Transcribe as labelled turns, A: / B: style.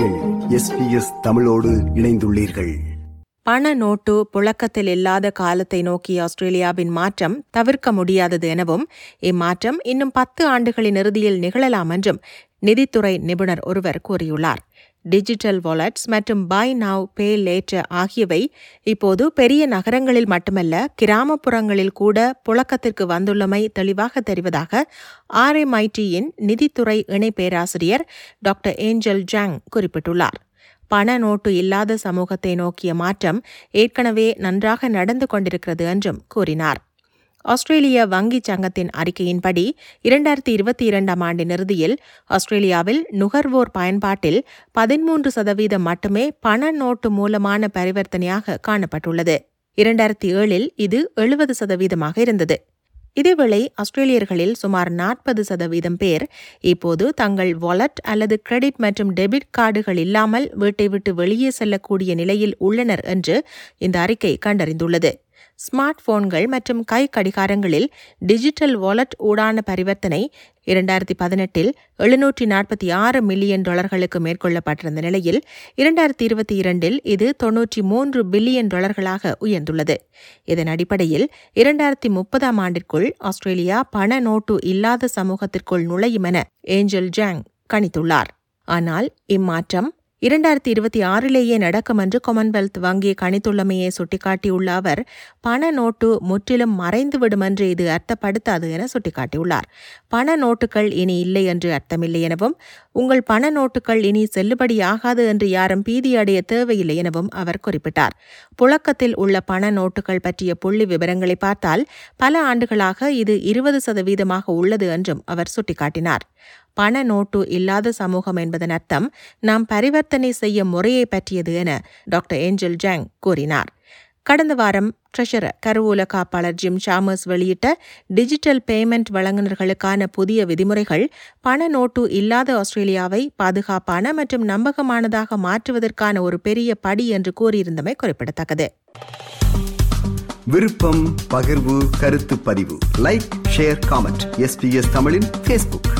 A: SBS தமிழோடு இணைந்துள்ளீர்கள்.
B: பண நோட்டு புழக்கத்தில் இல்லாத காலத்தை நோக்கி ஆஸ்திரேலியாவின் மாற்றம் தவிர்க்க முடியாதது எனவும் இம்மாற்றம் இன்னும் பத்து ஆண்டுகளின் இறுதியில் நிகழலாம் என்றும் நிதித்துறை நிபுணர் ஒருவர் கூறியுள்ளார். டிஜிட்டல் வாலெட்ஸ் மற்றும் பை நவ் பே லேட்டர் ஆகியவை இப்போது பெரிய நகரங்களில் மட்டுமல்ல கிராமப்புறங்களில் கூட புழக்கத்திற்கு வந்துள்ளமை தெளிவாக தெரிவதாக ஆர்எம்ஐடியின் நிதித்துறை இணை பேராசிரியர் டாக்டர் ஏஞ்சல் ஜாங் குறிப்பிட்டுள்ளார். பண நோட்டு இல்லாத சமூகத்தை நோக்கிய மாற்றம் ஏற்கனவே நன்றாக நடந்து கொண்டிருக்கிறது என்றும் கூறினார். ஆஸ்திரேலிய வங்கிச் சங்கத்தின் அறிக்கையின்படி இரண்டாயிரத்தி இருபத்தி இரண்டாம் ஆண்டின் இறுதியில் ஆஸ்திரேலியாவில் நுகர்வோர் பயன்பாட்டில் பதிமூன்று சதவீதம் மட்டுமே பண நோட்டு மூலமான பரிவர்த்தனையாக காணப்பட்டுள்ளது. இரண்டாயிரத்தி ஏழில் இது எழுபது சதவீதமாக இருந்தது. இதேவேளை ஆஸ்திரேலியர்களில் சுமார் நாற்பது சதவீதம் பேர் இப்போது தங்கள் வாலெட் அல்லது கிரெடிட் மற்றும் டெபிட் கார்டுகள் இல்லாமல் வீட்டை விட்டு வெளியே செல்லக்கூடிய நிலையில் உள்ளனர் என்று இந்த அறிக்கை கண்டறிந்துள்ளது. ஸ்மார்ட் போன்கள் மற்றும் கை கடிகாரங்களில் டிஜிட்டல் வாலெட் ஊடான பரிவர்த்தனை இரண்டாயிரத்தி பதினெட்டில் எழுநூற்றி நாற்பத்தி ஆறு மில்லியன் டாலர்களுக்கு மேற்கொள்ளப்பட்டிருந்த நிலையில் இரண்டாயிரத்தி இருபத்தி இரண்டில் இது தொன்னூற்றி மூன்று பில்லியன் டாலர்களாக உயர்ந்துள்ளது. இதன் அடிப்படையில் இரண்டாயிரத்தி முப்பதாம் ஆண்டிற்குள் ஆஸ்திரேலியா பண நோட்டு இல்லாத சமூகத்திற்குள் நுழையும் என ஏஞ்சல் ஜாங் கணித்துள்ளார். ஆனால் இம்மாற்றம் இரண்டாயிரத்தி இருபத்தி ஆறிலேயே நடக்கும் என்று காமன்வெல்த் வங்கி கணித்துள்ளமையை சுட்டிக்காட்டியுள்ள அவர் பண நோட்டு முற்றிலும் மறைந்துவிடும் என்று இது அர்த்தப்படுத்தாது என சுட்டிக்காட்டியுள்ளார். பண நோட்டுகள் இனி இல்லை என்று அர்த்தமில்லை எனவும் உங்கள் பண நோட்டுகள் இனி செல்லுபடியாகாது என்று யாரும் பீதியடைய தேவையில்லை எனவும் அவர் குறிப்பிட்டார். புழக்கத்தில் உள்ள பண நோட்டுகள் பற்றிய புள்ளி விவரங்களை பார்த்தால் பல ஆண்டுகளாக இது இருபது சதவீதமாக உள்ளது என்றும் அவர் சுட்டிக்காட்டினார். பண நோட்டு இல்லாத சமூகம் என்பதன் அர்த்தம் நாம் பரிவர்த்தனை செய்ய முறையை பற்றியது என டாக்டர் ஏஞ்சல் ஜாங் கூறினார். கடந்த வாரம் ட்ரெஷரர் கருவூல காப்பாளர் ஜிம் சாமர்ஸ் வெளியிட்ட டிஜிட்டல் பேமெண்ட் வழங்குநர்களுக்கான புதிய விதிமுறைகள் பண நோட்டு இல்லாத ஆஸ்திரேலியாவை பாதுகாப்பான மற்றும் நம்பகமானதாக மாற்றுவதற்கான ஒரு பெரிய படி என்று கூறியிருந்தமை குறிப்பிடத்தக்கது.
A: விருப்பம் பகிர்வு கருத்து பதிவு. லைக் ஷேர் காமெண்ட் எஸ்பிஎஸ் தமிழின் ஃபேஸ்புக்